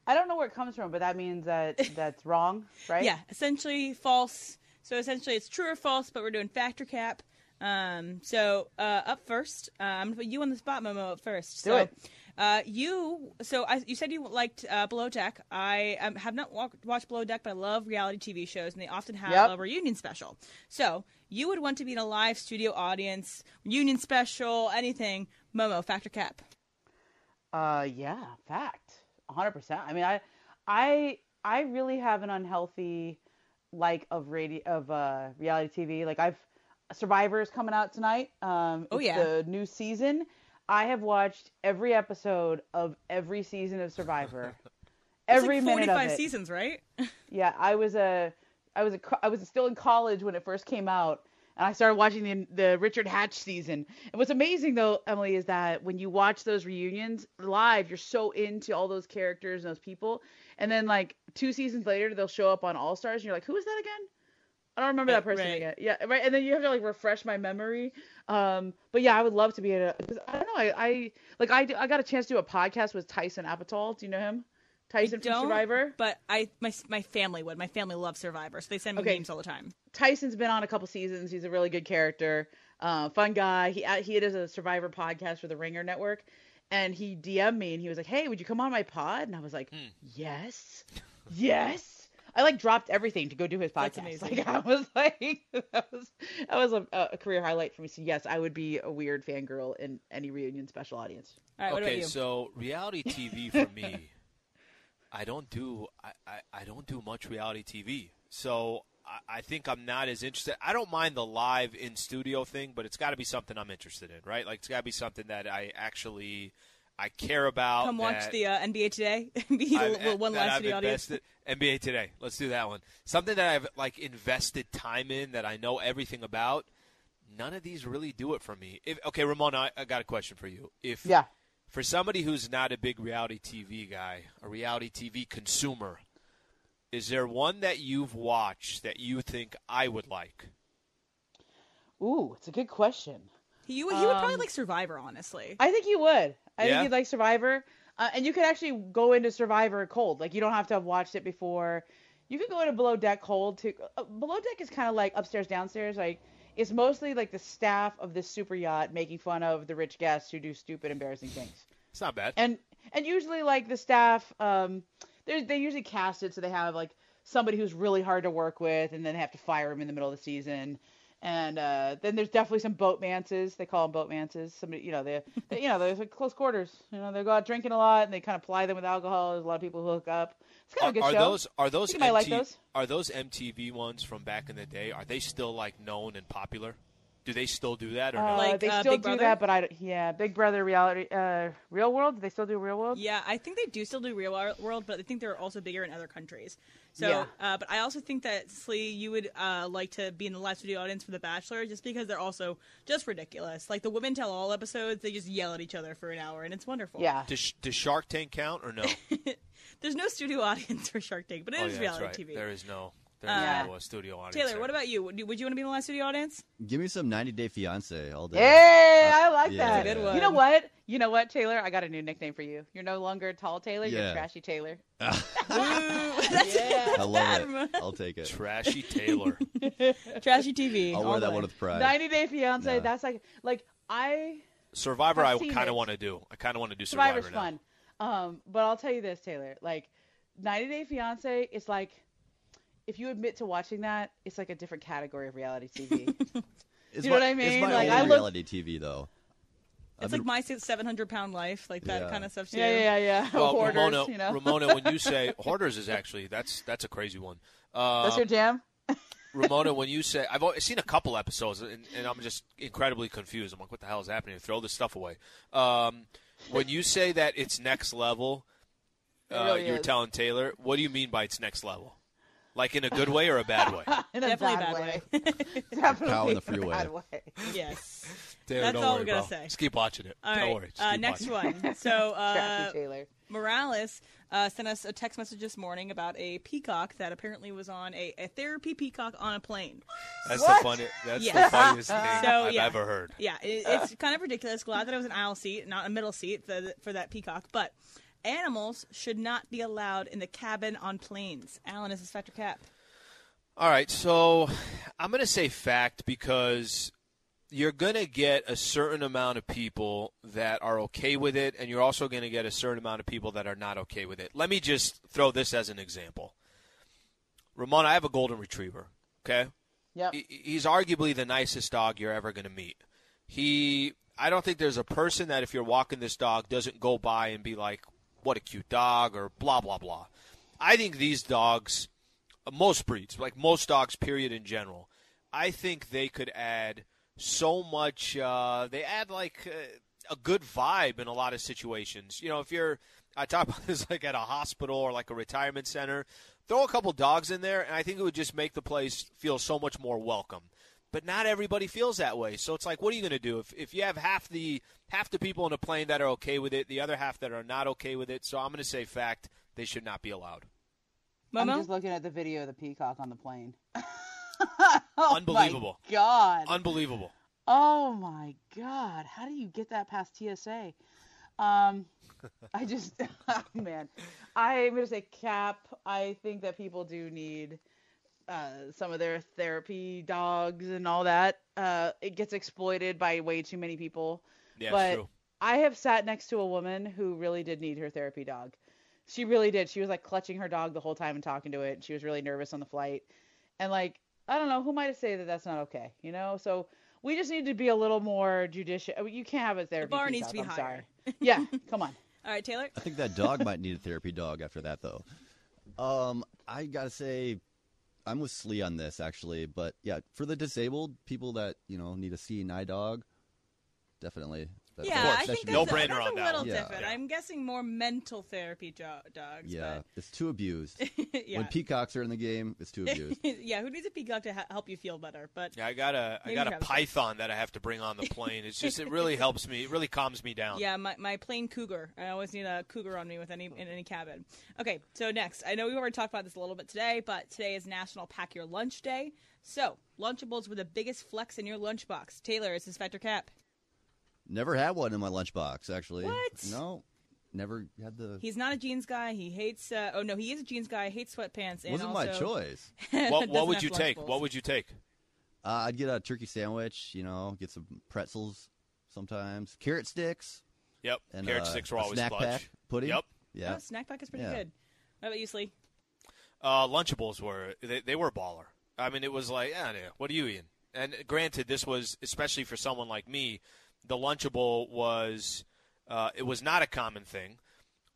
S2: I don't know where it comes from, but that means that that's wrong, right?
S3: Yeah, essentially false. So essentially, it's true or false, but we're doing factor cap. Um, so uh, up first, uh, I'm gonna put you on the spot, Momo. Up first.
S2: Do
S3: so,
S2: it.
S3: Uh, you. So I, you said you liked uh, Below Deck. I um, have not walk, watched Below Deck, but I love reality TV shows, and they often have
S2: Yep.
S3: a reunion special. So you would want to be in a live studio audience, reunion special, anything. Momo, factor cap.
S2: Uh, yeah, fact, hundred percent. I mean, I, I, I really have an unhealthy like of radio of uh reality TV. Like I've Survivor is coming out tonight. Um,
S3: Oh, yeah.
S2: the new season. I have watched every episode of every season of Survivor. Every
S3: like
S2: minute of
S3: 45
S2: it.
S3: seasons, right?
S2: Yeah, I was a, I was a I was still in college when it first came out, and I started watching the the Richard Hatch season. And what's amazing though, Emily, is that when you watch those reunions live, you're so into all those characters and those people, and then like two seasons later, they'll show up on All Stars, and you're like, who is that again? I don't remember that person
S3: right.
S2: again. Yeah, right. And then you have to like refresh my memory. Um, but yeah, I would love to be in a. I don't know. I, I like I, I got a chance to do a podcast with Tyson Apostol. Do you know him? Tyson from
S3: Don't,
S2: Survivor.
S3: But I, my, my family would. My family loves Survivor, so they send me
S2: Okay.
S3: memes all the time.
S2: Tyson's been on a couple seasons. He's a really good character, uh, fun guy. He uh, he does a Survivor podcast for the Ringer Network, and he DM'd me and he was like, "Hey, would you come on my pod?" And I was like, "Yes, yes." I like dropped everything to go do his podcast.
S3: That's amazing.
S2: Like I was like, that was that was a, a career highlight for me. So yes, I would be a weird fangirl in any reunion special audience.
S3: All right, what
S1: okay,
S3: about you?
S1: so reality TV for me, I don't do I, I, I don't do much reality TV. So I, I think I'm not as interested. I don't mind the live in studio thing, but it's got to be something I'm interested in, right? Like it's got to be something that I actually I care about.
S3: Come watch
S1: that
S3: the uh, NBA today. Be
S1: I've-
S3: a one
S1: that
S3: last
S1: I've
S3: to the audience.
S1: NBA today. Let's do that one. Something that I've like invested time in that I know everything about. None of these really do it for me. If, okay, Ramona, I, I got a question for you. If
S2: Yeah.
S1: For somebody who's not a big reality TV guy, a reality TV consumer, is there one that you've watched that you think I would like?
S2: Ooh, it's a good question.
S3: He, would- he would probably
S2: Um,
S3: like Survivor, honestly.
S2: I think you would. I
S1: Yeah?
S2: think you'd like Survivor, uh, and you could actually go into Survivor cold. Like you don't have to have watched it before. You could go into Below Deck cold too. Uh, Below Deck is kind of like upstairs downstairs. Like it's mostly like the staff of this super yacht making fun of the rich guests who do stupid, embarrassing things.
S1: It's not bad.
S2: And and usually like the staff, um, they they usually cast it so they have like somebody who's really hard to work with, and then they have to fire him in the middle of the season. And uh, then there's definitely some boatmances. They call them boatmances. Somebody, you know, they, they you know, there's like close quarters. You know, they go out drinking a lot, and they kind of ply them with alcohol. There's a lot of people who hook up. It's kind
S1: Are,
S2: of a
S1: are
S2: show.
S1: those are those
S2: think you might like those.
S1: are those MTV ones from back in the day? Are they still like known and popular? Do they still do that or
S2: Uh,
S1: no?
S3: Like,
S2: they
S3: uh,
S2: still
S3: Big
S2: do
S3: Brother?
S2: that, but I yeah, Big Brother reality, uh, Real World. Do they still do Real World?
S3: Yeah, I think they do still do Real Wor- World, but I think they're also bigger in other countries. So,
S2: Yeah.
S3: uh, but I also think that Slee, you would uh, like to be in the live studio audience for The Bachelor, just because they're also just ridiculous. Like the Women Tell All episodes, they just yell at each other for an hour, and it's wonderful.
S2: Yeah.
S1: Does, does Shark Tank count or no?
S3: There's no studio audience for Shark Tank, but it is
S1: oh yeah, that's
S3: reality
S1: right.
S3: TV.
S1: There is no there is
S2: Uh,
S1: no studio audience.
S3: Taylor,
S1: there.
S3: what about you? Would you, would you want to be in the live studio audience?
S6: Give me some 90 Day Fiance all day.
S2: Hey, I like
S6: yeah.
S2: that.
S6: That's a good
S2: You know what? You know what, Taylor? I got a new nickname for you. You're no longer tall Taylor. You're trashy Taylor.
S3: Ooh, that's
S2: Yeah.
S6: I love it. I'll take it.
S1: Trashy Taylor?
S3: trashy TV.
S6: I'll wear that
S3: way.
S6: one with pride.
S2: 90 Day Fiance.
S6: Yeah.
S2: That's like like I
S1: Survivor,
S2: I've
S1: I
S2: seen
S1: kind of want to do. I kind of want to do Survivor
S2: Survivor's
S1: now.
S2: fun. Um, but I'll tell you this, Taylor. Like 90 Day Fiance is like if you admit to watching that, it's like a different category of reality TV.
S6: It's
S2: You know
S6: my-
S2: what I mean?
S6: It's my
S2: Like,
S6: only
S2: I look-
S6: reality TV though. I've
S3: It's
S6: been-
S3: like my 700 pound life, like that
S6: Yeah.
S3: kind of stuff too.
S2: yeah, yeah, yeah.
S1: Well,
S2: Hoarders,
S1: Ramona,
S2: you know.
S1: Ramona, when you say hoarders is actually that's that's a crazy one. Uh,
S2: That's your jam.
S1: Ramona, when you say I've seen a couple episodes and, and I'm just incredibly confused. I'm like, what the hell is happening? Throw this stuff away. Um, when you say that it's next level,
S2: It
S1: uh,
S2: really
S1: you're
S2: is.
S1: telling Taylor. What do you mean by it's next level? Like in a good way or a bad way?
S2: in a
S3: Definitely
S2: bad
S3: a
S2: way.
S3: bad
S2: Definitely
S6: Cow in the freeway.
S2: bad way.
S3: yes.
S1: Taylor,
S3: That's all
S1: worry,
S3: we're gonna
S1: bro.
S3: say.
S1: Just keep watching it.
S3: All
S1: don't
S3: right.
S1: worry. Just
S3: Uh,
S1: keep
S3: next
S1: watching.
S3: one. So uh,
S2: Trappy Taylor.
S3: Morales uh, sent us a text message this morning about a peacock that apparently was on a, a therapy peacock on a plane.
S1: That's
S2: What?
S1: the funny. That's
S3: Yeah.
S1: the funniest thing
S3: So,
S1: I've
S3: yeah.
S1: ever heard.
S3: Yeah, it, it's kind of ridiculous. Glad that it was an aisle seat, not a middle seat for, for that peacock. But animals should not be allowed in the cabin on planes. Alan, this is Fact or Cap.
S1: All right, so I'm going to say fact because you're going to get a certain amount of people that are okay with it, and you're also going to get a certain amount of people that are not okay with it. Let me just throw this as an example. Ramon, I have a golden retriever. Okay,
S2: Yep.
S1: He- he's arguably the nicest dog you're ever going to meet. He, I don't think there's a person that if you're walking this dog doesn't go by and be like, "What a cute dog," or blah blah blah. I think these dogs, most breeds, like most dogs, period, in general, I think they could add so much. Uh, they add like uh, a good vibe in a lot of situations. You know, if you're, I talk about this like at a hospital or like a retirement center, throw a couple dogs in there, and I think it would just make the place feel so much more welcome. But not everybody feels that way. So it's like, what are you going to do if, if you have half the half the people in a plane that are okay with it, the other half that are not okay with it? So I'm going to say fact they should not be allowed.
S2: I'm just looking at the video of the peacock on the plane. oh
S1: Unbelievable.
S2: My God.
S1: Unbelievable.
S2: Oh my God! How do you get that past TSA? Um, I just, oh, man, I'm gonna say cap. I think that people do need uh, some of their therapy dogs and all that. Uh, it gets exploited by way too many people.
S1: Yeah,
S2: but
S1: it's true.
S2: I have sat next to a woman who really did need her therapy dog. She really did. She was like clutching her dog the whole time and talking to it. She was really nervous on the flight. And like, I don't know, who am I to say that that's not okay? You know? So we just need to be a little more judicious. You can't have a therapy
S3: bar needs
S2: peacock,
S3: to be
S2: I'm
S3: higher.
S2: sorry. Yeah, come on.
S3: All right, Taylor.
S6: I think that dog might need a therapy dog after that, though. Um, I gotta say, I'm with Slee on this actually, but yeah, for the disabled people that you know need a seeing eye dog, definitely. That,
S3: Yeah,
S1: course.
S3: I think that's,
S1: be-
S3: a,
S1: No-brainer
S3: that's
S1: on
S3: a
S1: that
S3: little.
S6: Yeah.
S3: different.
S1: Yeah.
S3: I'm guessing more mental therapy jo- dogs.
S6: yeah, it's too abused.
S3: Yeah.
S6: When peacocks are in the game, it's too abused.
S3: yeah, who needs a peacock to ha- help you feel better? But
S1: Yeah, I got a I
S3: Maybe
S1: got a
S3: Travis does.
S1: python that I have to bring on the plane. It's just it really helps me. It really calms me down.
S3: Yeah, my, my plain cougar. I always need a cougar on me with any in any cabin. Okay, so next, I know we've already talked about this a little bit today, but today is National Pack Your Lunch Day. So Lunchables were the biggest flex in your lunchbox. Taylor, is this Fact or Cap?
S6: Never had one in my lunchbox, actually.
S3: What?
S6: No, never had the.
S3: He's not a jeans guy. He hates. Uh, oh no, he is a jeans guy. Hates sweatpants. And
S6: wasn't my choice.
S1: What, what would you take?
S3: Lunchables.
S1: What would you take?
S6: Uh, I'd get a turkey sandwich, you know, get some pretzels sometimes, carrot sticks,
S1: Yep.
S6: and
S1: Carrot
S6: uh,
S1: sticks were
S6: a
S1: always
S6: snack
S1: clutch.
S6: pack pudding.
S1: Yep.
S6: Yeah.
S3: Oh, snack pack is pretty
S6: Yeah.
S3: good. What about you, Slee?
S1: Uh, Lunchables were they, they were baller. I mean, it was like, yeah, yeah, what are you eating? And granted, this was especially for someone like me. The Lunchable was uh, it was not a common thing,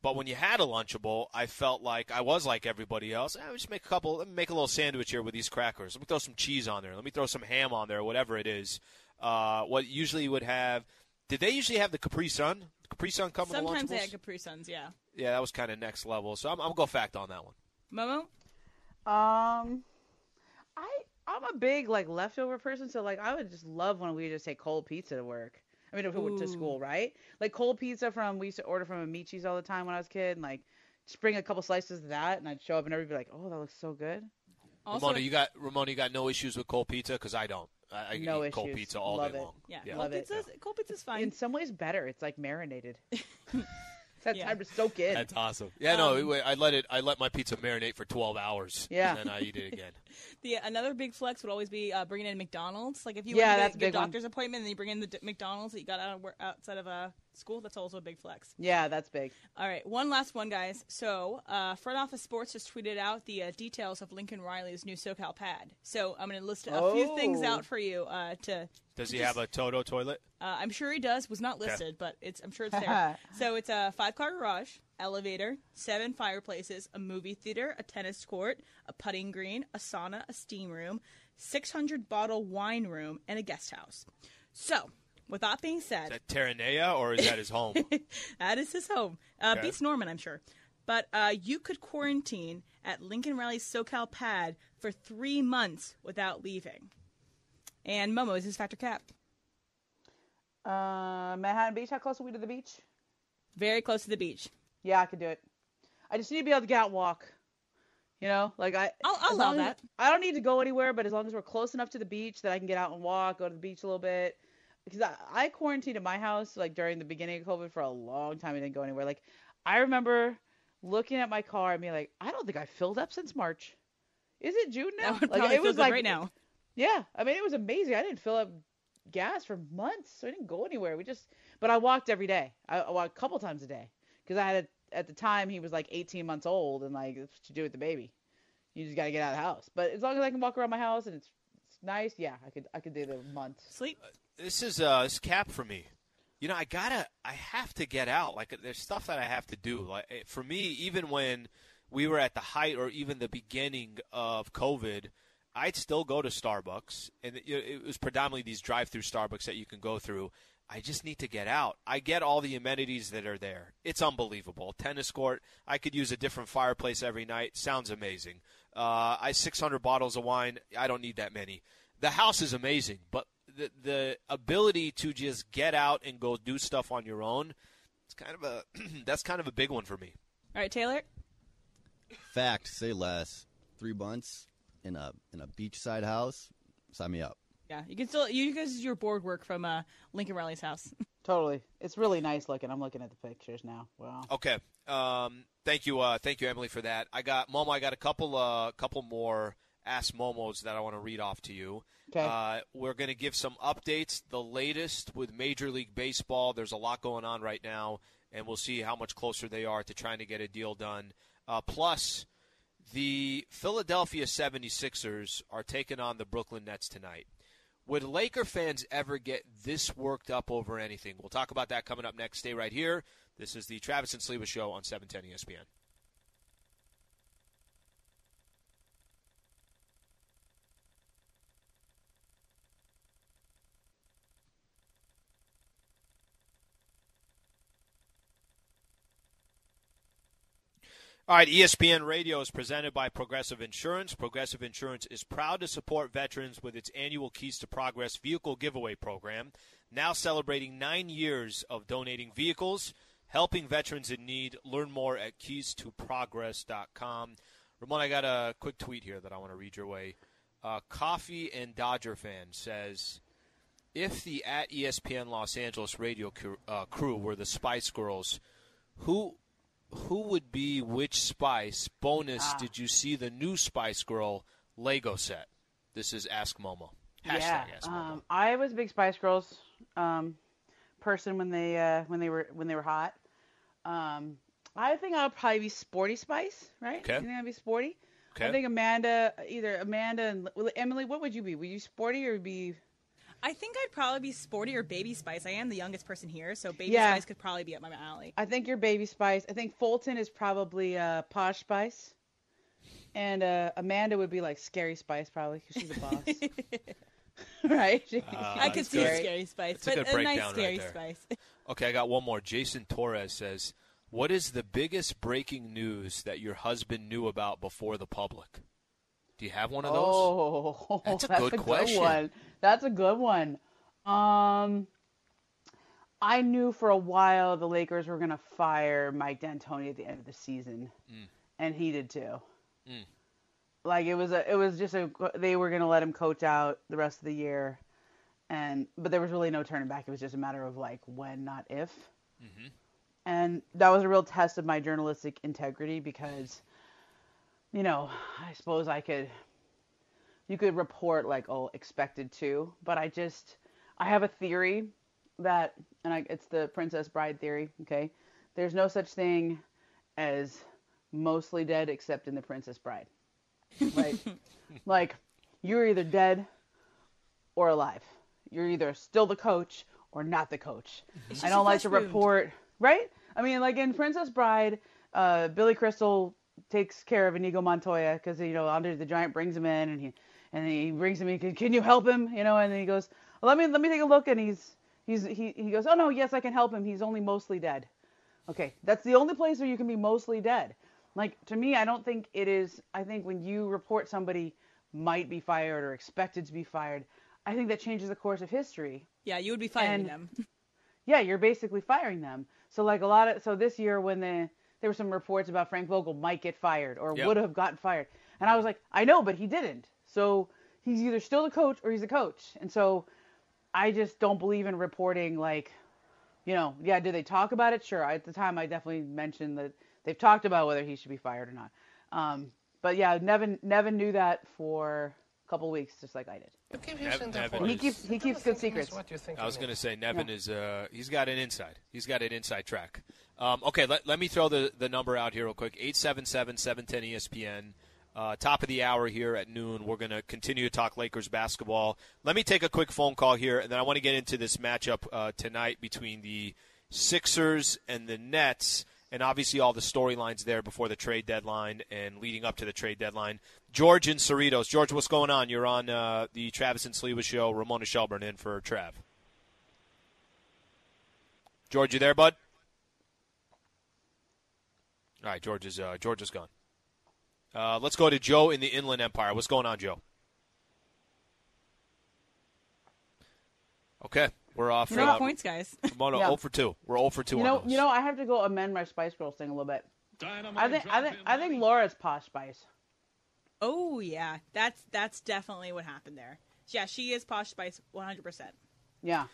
S1: but when you had a Lunchable, I felt like I was like everybody else. Eh, just make a couple, let me make a little sandwich here with these crackers. Let me throw some cheese on there. Let me throw some ham on there, whatever it is. Uh, what usually you would have. Did they usually have the Capri Sun? Capri Sun come in the
S3: Sometimes they had Capri Suns. Yeah.
S1: yeah, that was kind of next level. So I'm, I'm gonna go fact on that one.
S3: Momo.
S2: Um, I I'm a big like leftover person, so like I would just love when we just take cold pizza to work. I mean, if we went to school, right? Like cold pizza from we used to order from Amici's all the time when I was a kid, and like just bring a couple slices of that, and I'd show up and everybody would be like, "Oh, that looks so good."
S3: Also,
S1: Ramona, you got Ramona, you got no issues with cold pizza because I don't. I, I
S2: No
S1: eat cold pizza all
S2: Love
S1: day
S2: it.
S1: long.
S3: yeah,
S1: yeah.
S3: cold
S2: Love it.
S3: pizza's cold pizza's fine.
S2: In some ways, better. It's like marinated. it's had
S3: Yeah.
S2: time to soak in.
S1: That's awesome. Yeah, no, I let it. I let my pizza marinate for twelve hours.
S2: Yeah.
S1: and then I eat it again.
S3: The another big flex would always be uh, bringing in McDonald's. Like if you
S2: Yeah,
S3: went
S2: that's
S3: to
S2: a
S3: get your
S2: big one.
S3: doctor's appointment and then you bring in the d- McDonald's that you got out of, wor- outside of uh, school, that's also a big flex.
S2: yeah, that's big.
S3: All right, one last one, guys. So, uh, Front Office Sports just tweeted out the uh, details of Lincoln Riley's new SoCal pad. So I'm going to list a few things
S2: Oh.
S3: out for you uh, to.
S1: Does
S3: to
S1: he
S3: just-
S1: have a Toto toilet?
S3: Uh, I'm sure he does. Was not listed, but it's. I'm sure it's there. so it's a five-car garage, elevator, seven fireplaces, a movie theater, a tennis court, a putting green, a sauna, a steam room, 600 bottle wine room, and a guest house. So, with that being said,
S1: Is that Terranea or is that his home?
S3: that is his home. Uh,
S1: Okay.
S3: Beats Norman, I'm sure. But uh, you could quarantine at Lincoln Riley's SoCal pad for three months without leaving. And Momo is his Fact or Cap.
S2: Uh, Manhattan Beach. How close are we to the beach?
S3: Very close to the beach.
S2: Yeah, I could do it. I just need to be able to get out and walk. You know, like I.
S3: I'll, I'll allow
S2: long as-
S3: that.
S2: I don't need to go anywhere, but as long as we're close enough to the beach that I can get out and walk, go to the beach a little bit. Because I, I quarantined at my house like during the beginning of COVID for a long time. I didn't go anywhere. Like I remember looking at my car and being like, I don't think I filled up since March. Is it June now? Like it was like
S3: right now.
S2: Yeah, I mean it was amazing. I didn't fill up gas for months, so I didn't go anywhere. We just, but I walked every day. I, I walked a couple times a day because I had a, at the time he was like 18 months old, and like that's what you do with the baby. You just gotta get out of the house. But as long as I can walk around my house and it's, it's nice, yeah, I could I could do the month.
S3: Sleep.
S1: This is uh, this cap for me. You know, I gotta, I have to get out. Like, there's stuff that I have to do. Like, eh, for me, even when we were at the height or even the beginning of COVID, I'd still go to Starbucks, and it, it was predominantly these drive-through Starbucks that you can go through. I just need to get out. I get all the amenities that are there. It's unbelievable. Tennis court. I could use a different fireplace every night. Sounds amazing. Uh, I 600 bottles of wine. I don't need that many. The house is amazing, but the the ability to just get out and go do stuff on your own, it's kind of a that's kind of a big one for me.
S3: All right, Taylor.
S6: Fact, say less. Three months in a in a beachside house. Sign me up.
S3: Yeah, you can still you guys use your board work from uh, Lincoln Riley's house.
S2: Totally, it's really nice looking. I'm looking at the pictures now. Wow.
S1: Okay. Um, thank you, uh, thank you, Emily, for that. I got Momo. I got a couple, uh, couple more Ask Momos that I want to read off to you.
S2: Okay.
S1: Uh, we're going to give some updates, the latest with Major League Baseball. There's a lot going on right now, and we'll see how much closer they are to trying to get a deal done. Uh, plus, the Philadelphia 76ers are taking on the Brooklyn Nets tonight. Would Laker fans ever get this worked up over anything? We'll talk about that coming up next. Stay right here. This is the Travis and Sliva Show on E 710 ESPN. All right, ESPN Radio is presented by Progressive Insurance. Progressive Insurance is proud to support veterans with its annual Keys to Progress vehicle giveaway program, now celebrating nine years of donating vehicles, helping veterans in need. Learn more at keystoprogress.com. Ramon, I got a quick tweet here that I want to read your way. Uh, Coffee and Dodger fan says, if the at ESPN Los Angeles radio crew, uh, crew were the Spice Girls, who who would be which Spice? Bonus,
S2: Ah.
S1: did you see the new Spice Girl Lego set? This is Ask Momo. Hashtag
S2: yeah.
S1: Ask Momo.
S2: Um, I was a big Spice Girls um, person when they uh, when they were when they were hot. Um, I think I'll probably be Sporty Spice, right?
S1: Okay.
S2: You think I'd be Sporty?
S1: okay.
S2: I think Amanda, either Amanda and Emily. What would you be? Would you Sporty or be?
S3: I think I'd probably be Sporty or Baby Spice. I am the youngest person here, so Baby
S2: Yeah.
S3: Spice could probably be up my alley.
S2: I think you're Baby Spice. I think Fulton is probably uh, Posh Spice, and uh, Amanda would be like Scary Spice, probably because she's a boss, right?
S1: Uh,
S3: I could see
S1: good.
S3: a Scary Spice,
S1: That's a
S3: but
S1: good
S3: a
S1: breakdown
S3: nice
S1: right
S3: Scary
S1: there.
S3: Spice.
S1: Okay, I got one more. Jason Torres says, "What is the biggest breaking news that your husband knew about before the public?" Do you have one of those?
S2: Oh,
S1: That's a
S2: that's
S1: good
S2: a good
S1: question.
S2: one. That's a good one. Um, I knew for a while the Lakers were gonna fire Mike D'Antoni at the end of the season,
S1: Mm.
S2: and he did too.
S1: Mm.
S2: Like it was a, it was just a, they were gonna let him coach out the rest of the year, and but there was really no turning back. It was just a matter of like when, not if.
S1: Mhm.
S2: And that was a real test of my journalistic integrity because, you know, I suppose I could you could report like oh expected to but i just i have a theory that and I, it's the princess bride theory okay? There's no such thing as mostly dead except in the princess bride. Right like you're either dead or alive. You're either still the coach or not the coach. I don't like to
S3: wound.
S2: report right? I mean like in princess bride uh, billy crystal takes care of Inigo Montoya because you know Andre the Giant brings him in and he and he brings him in. Can, can you help him? You know, and then he goes, let me let me take a look, and he's he's he he goes, oh no, yes I can help him. He's only mostly dead. Okay, that's the only place where you can be mostly dead. Like to me, I don't think it is. I think when you report somebody might be fired or expected to be fired, I think that changes the course of history.
S3: Yeah, you would be firing
S2: And-
S3: them.
S2: Yeah, you're basically firing them. So like a lot of so this year when the there were some reports about Frank Vogel might get fired or
S1: Yep.
S2: would have gotten fired, and I was like, I know, but he didn't. So he's either still the coach or he's a coach, and so I just don't believe in reporting like, you know, yeah, did they talk about it? Sure. At the time, I definitely mentioned that they've talked about whether he should be fired or not. Um, but yeah, Nevin Nevin knew that for a couple weeks, just like I did.
S1: Nev- Nevin
S2: He
S1: is-
S2: keeps he keeps good secrets.
S1: I was going to say Nevin is uh he's got an inside. He's got an inside track. Um, okay, let, let me throw the, the number out here real quick. 877-710 ESPN. Uh, top of the hour here at noon. We're going to continue to talk Lakers basketball. Let me take a quick phone call here, and then I want to get into this matchup uh, tonight between the Sixers and the Nets, and obviously all the storylines there before the trade deadline and leading up to the trade deadline. George and Cerritos. George, what's going on? You're on uh, the Travis and Sliva show. Ramona Shelburne in for Trav. George, you there, bud? All right, George is uh, George is gone. Uh, let's go to Joe in the Inland Empire. What's going on, Joe? Okay, we're off.
S3: Zero
S1: uh,
S3: points, guys.
S1: Mono
S2: Yeah.
S1: 0 for 2. We're 0 for 2
S2: You
S1: on
S2: know,
S1: those.
S2: you know, I have to go amend my Spice Girls thing a little bit. I think I think I think Laura's posh Spice.
S3: Oh yeah, that's that's definitely what happened there. Yeah, she is Posh Spice 100. percent
S2: Yeah,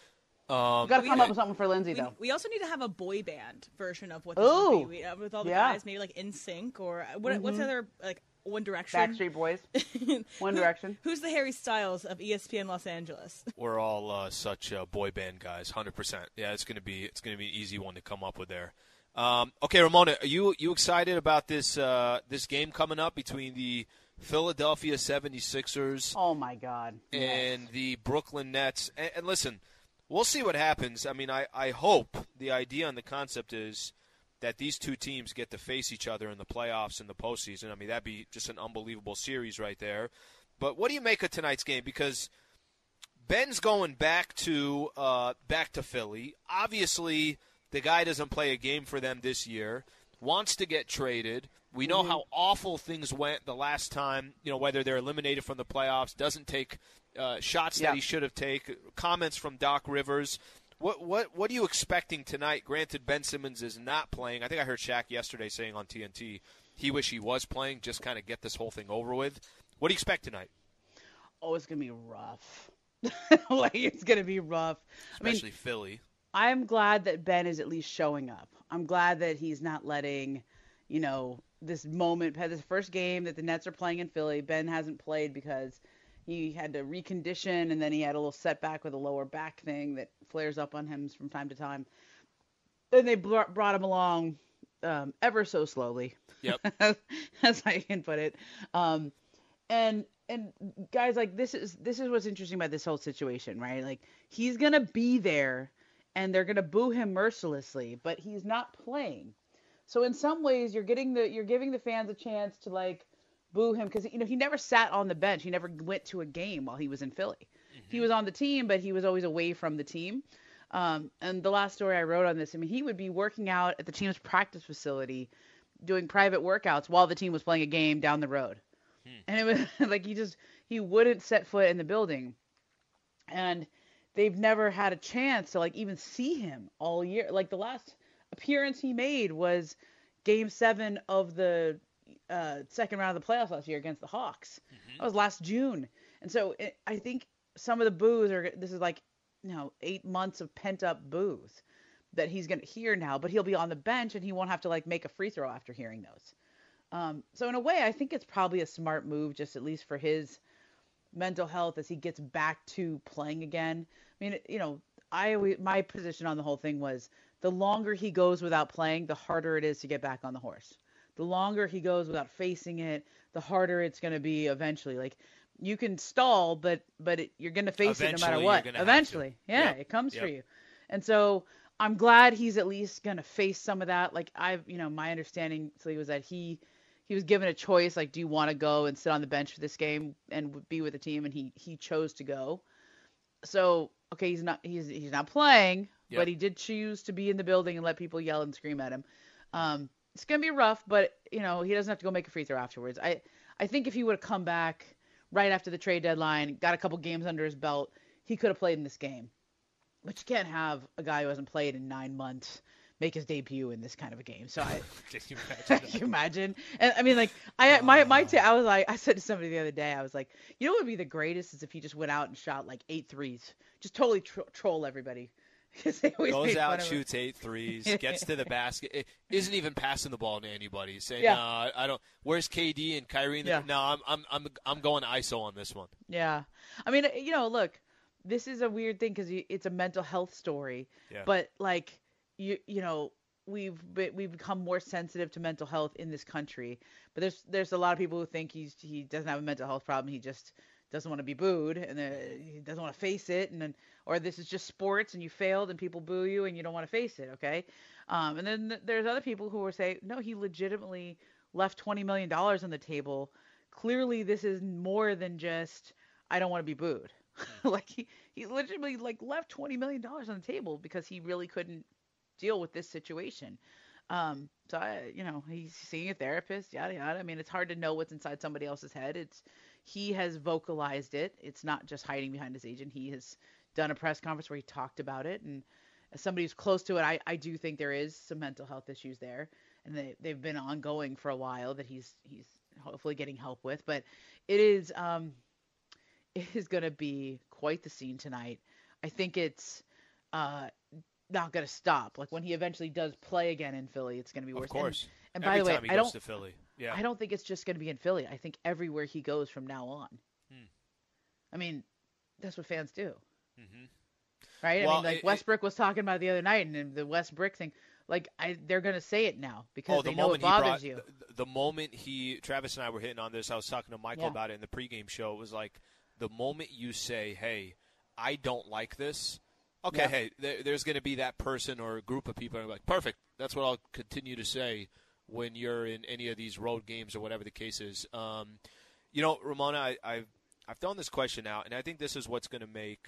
S1: um,
S2: got to
S3: We
S2: come up with something for Lindsay
S3: We,
S2: though.
S3: we also need to have a boy band version of what this would be we, uh, with all the
S2: yeah.
S3: guys, maybe like NSYNC or uh, what, what's other like One Direction.
S2: Backstreet Boys, One Direction.
S3: Who's the Harry Styles of ESPN Los Angeles?
S1: we're all uh, such uh, boy band guys, 100%. Yeah, it's going to be it's going to be an easy one to come up with there. Um, okay, Ramona, are you you excited about this uh, this game coming up between the Philadelphia 76ers
S2: Oh my God.
S1: and the Brooklyn Nets. And, and listen, we'll see what happens. I mean, I, I hope the idea and the concept is that these two teams get to face each other in the playoffs and the postseason. I mean, that'd be just an unbelievable series right there. But what do you make of tonight's game? Because Ben's going back to uh, back to Philly. Obviously, the guy doesn't play a game for them this year. Wants to get traded. We know how awful things went the last time. You know whether they're eliminated from the playoffs. Doesn't take uh, shots
S2: Yeah.
S1: that he should have taken. Comments from Doc Rivers. What what what are you expecting tonight? Granted, Ben Simmons is not playing. I think I heard Shaq yesterday saying on TNT he wish he was playing. Just kind of get this whole thing over with. What do you expect tonight?
S2: Oh, it's gonna be rough. like it's gonna be rough. I mean,
S1: Especially Philly.
S2: I'm glad that Ben is at least showing up. I'm glad that he's not letting, you know, this moment, this first game that the Nets are playing in Philly. Ben hasn't played because he had to recondition and then he had a little setback with a lower back thing that flares up on him from time to time. Then they brought, brought him along um, ever so slowly.
S1: Yep.
S2: as I can put it. Um, and and guys, like this is this is what's interesting about this whole situation, right? Like he's gonna be there, and they're gonna boo him mercilessly, but he's not playing. So in some ways, you're getting the you're giving the fans a chance to like boo him because you know he never sat on the bench. He never went to a game while he was in Philly. He was on the team, but he was always away from the team. Um, and the last story I wrote on this, I mean, he would be working out at the team's practice facility, doing private workouts while the team was playing a game down the road. And it was like he just he wouldn't set foot in the building. And they've never had a chance to like even see him all year. Like the last appearance he made was game 7 of the uh, second round of the playoffs last year against the Hawks. That was last June. And so it, I think some of the boos are this is like you know 8 months of pent up boos that he's going to hear now, but he'll be on the bench and he won't have to like make a free throw after hearing those. Um, so in a way, I think it's probably a smart move, just at least for his mental health as he gets back to playing again. I mean, you know, I always, my position on the whole thing was the longer he goes without playing, the harder it is to get back on the horse. The longer he goes without facing it, the harder it's going to be eventually. Like you can stall, but but it, you're going to face it no
S1: Eventually,
S2: matter what. Eventually, yeah,
S1: Yep,
S2: it comes for you. And so I'm glad he's at least going to face some of that. Like I've, you know, my understanding was that he he was given a choice like do you want to go and sit on the bench for this game and be with the team and he he chose to go. So, okay, he's not he's he's not playing,
S1: Yep.
S2: but he did choose to be in the building and let people yell and scream at him. Um, it's gonna be rough, but you know he doesn't have to go make a free throw afterwards. I I think if he would have come back right after the trade deadline, got a couple games under his belt, he could have played in this game. But you can't have a guy who hasn't played in nine months make his debut in this kind of a game. So I
S1: Can you imagine
S2: can you imagine? And I mean, like, I oh, my my ta- I was like, I said to somebody the other day, I was like, you know what would be the greatest is if he just went out and shot like eight threes, just totally tro- troll everybody.
S1: Goes out,
S2: fun of him.
S1: shoots eight threes, gets to the basket, isn't even passing the ball to anybody. Saying,
S2: Yeah.
S1: "No, I- don't." Where's KD and Kyrie?
S2: Yeah.
S1: No, I'm I'm I'm I'm going ISO on this one.
S2: Yeah, I mean, you know, look, this is a weird thing because it's a mental health story,
S1: Yeah.
S2: but like, you you know. We've we've become more sensitive to mental health in this country, but there's there's a lot of people who think he's he doesn't have a mental health problem. He just doesn't want to be booed and uh, he doesn't want to face it and then or this is just sports and you failed and people boo you and you don't want to face it okay? Um, and then th- there's other people who will say no he legitimately left 20 million dollars on the table. Clearly this is more than just i don't want to be booed. Like he, he legitimately like left 20 million dollars on the table because he really couldn't deal with this situation um, so I, you know, he's seeing a therapist, yada yada. I mean, it's hard to know what's inside somebody else's head. It's he has vocalized it. It's not just hiding behind his agent. He has done a press conference where he talked about it. And as somebody who's close to it, I, I do think there is some mental health issues there, and they they've been ongoing for a while that he's he's hopefully getting help with. But it is um, it is going to be quite the scene tonight. I think it's uh not going to stop. Like when he eventually does play again in Philly, it's going to be worse.
S1: Of course.
S2: And, and by the way, I don't
S1: to Philly. Yeah.
S2: I don't think it's just going to be in Philly. I think everywhere he goes from now on.
S1: Hmm.
S2: I mean, that's what fans do,
S1: Mhm.
S2: right? I
S1: Well,
S2: mean, like
S1: it- it-
S2: Westbrook was talking about the other night, and the Westbrook thing. Like, I they're going to say it now because
S1: Oh, the
S2: they know
S1: moment
S2: it
S1: he
S2: bothers
S1: brought
S2: you.
S1: The, the moment he Travis and I were hitting on this, I was talking to Michael
S2: Yeah.
S1: about it in the pregame show. It was like the moment you say, "Hey, I don't like this." Okay,
S2: Yeah.
S1: hey, there, there's going to be that person or group of people are like, "Perfect." That's what I'll continue to say when you're in any of these road games or whatever the case is. Um, you know, Ramona, I, I've I've thrown this question out, and I think this is what's going to make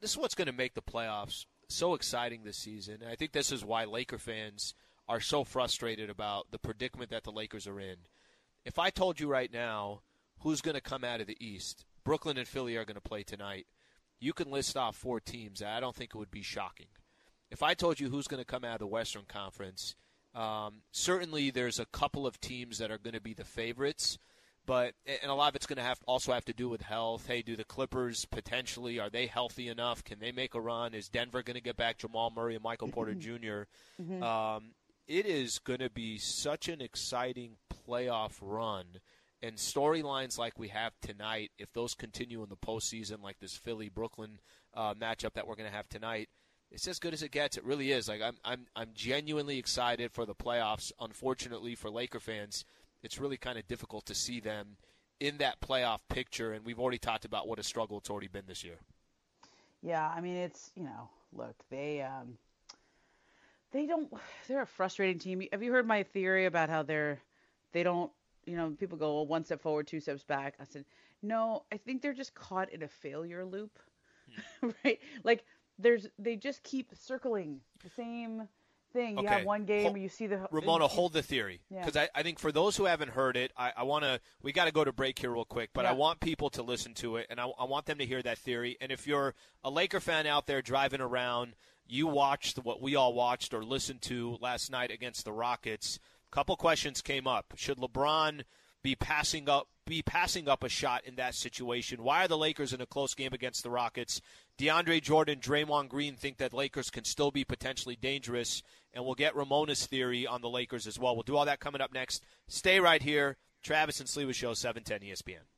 S1: this is what's going to make the playoffs so exciting this season. And I think this is why Laker fans are so frustrated about the predicament that the Lakers are in. If I told you right now who's going to come out of the East, Brooklyn and Philly are going to play tonight. You can list off four teams. I don't think it would be shocking. If I told you who's going to come out of the Western Conference, um, certainly there's a couple of teams that are going to be the favorites but and a lot of it's going to have also have to do with health. Hey, do the Clippers potentially are they healthy enough? Can they make a run? Is Denver going to get back Jamal Murray and Michael Porter junior Um, it is going to be such an exciting playoff run and storylines like we have tonight. If those continue in the postseason, like this Philly Brooklyn uh, matchup that we're going to have tonight. It's as good as it gets. It really is. Like I'm, I'm, I'm genuinely excited for the playoffs. Unfortunately for Laker fans, it's really kind of difficult to see them in that playoff picture, and we've already talked about what a struggle it's already been this year.
S2: Yeah, I mean, it's you know, look, they um, they don't. They're a frustrating team. Have you heard my theory about how they're they don't you know people go well, one step forward, two steps back. I said no. I think they're just caught in a failure loop, hmm. right? Like there's they just keep circling the same thing. You have one game
S1: Hol-
S2: where you see the
S1: Ramona, hold the theory
S2: Yeah.
S1: because I, I think for those who haven't heard it, I, I want to. We got to go to break here real quick, but I want people to listen to it, and I, I want them to hear that theory. And if you're a Laker fan out there driving around, you watched what we all watched or listened to last night against the Rockets. Couple questions came up. Should LeBron be passing up be passing up a shot in that situation? Why are the Lakers in a close game against the Rockets? DeAndre Jordan, Draymond Green think that Lakers can still be potentially dangerous, and we'll get Ramona's theory on the Lakers as well. We'll do all that coming up next. Stay right here. Travis and Sliva Show, 710 ESPN.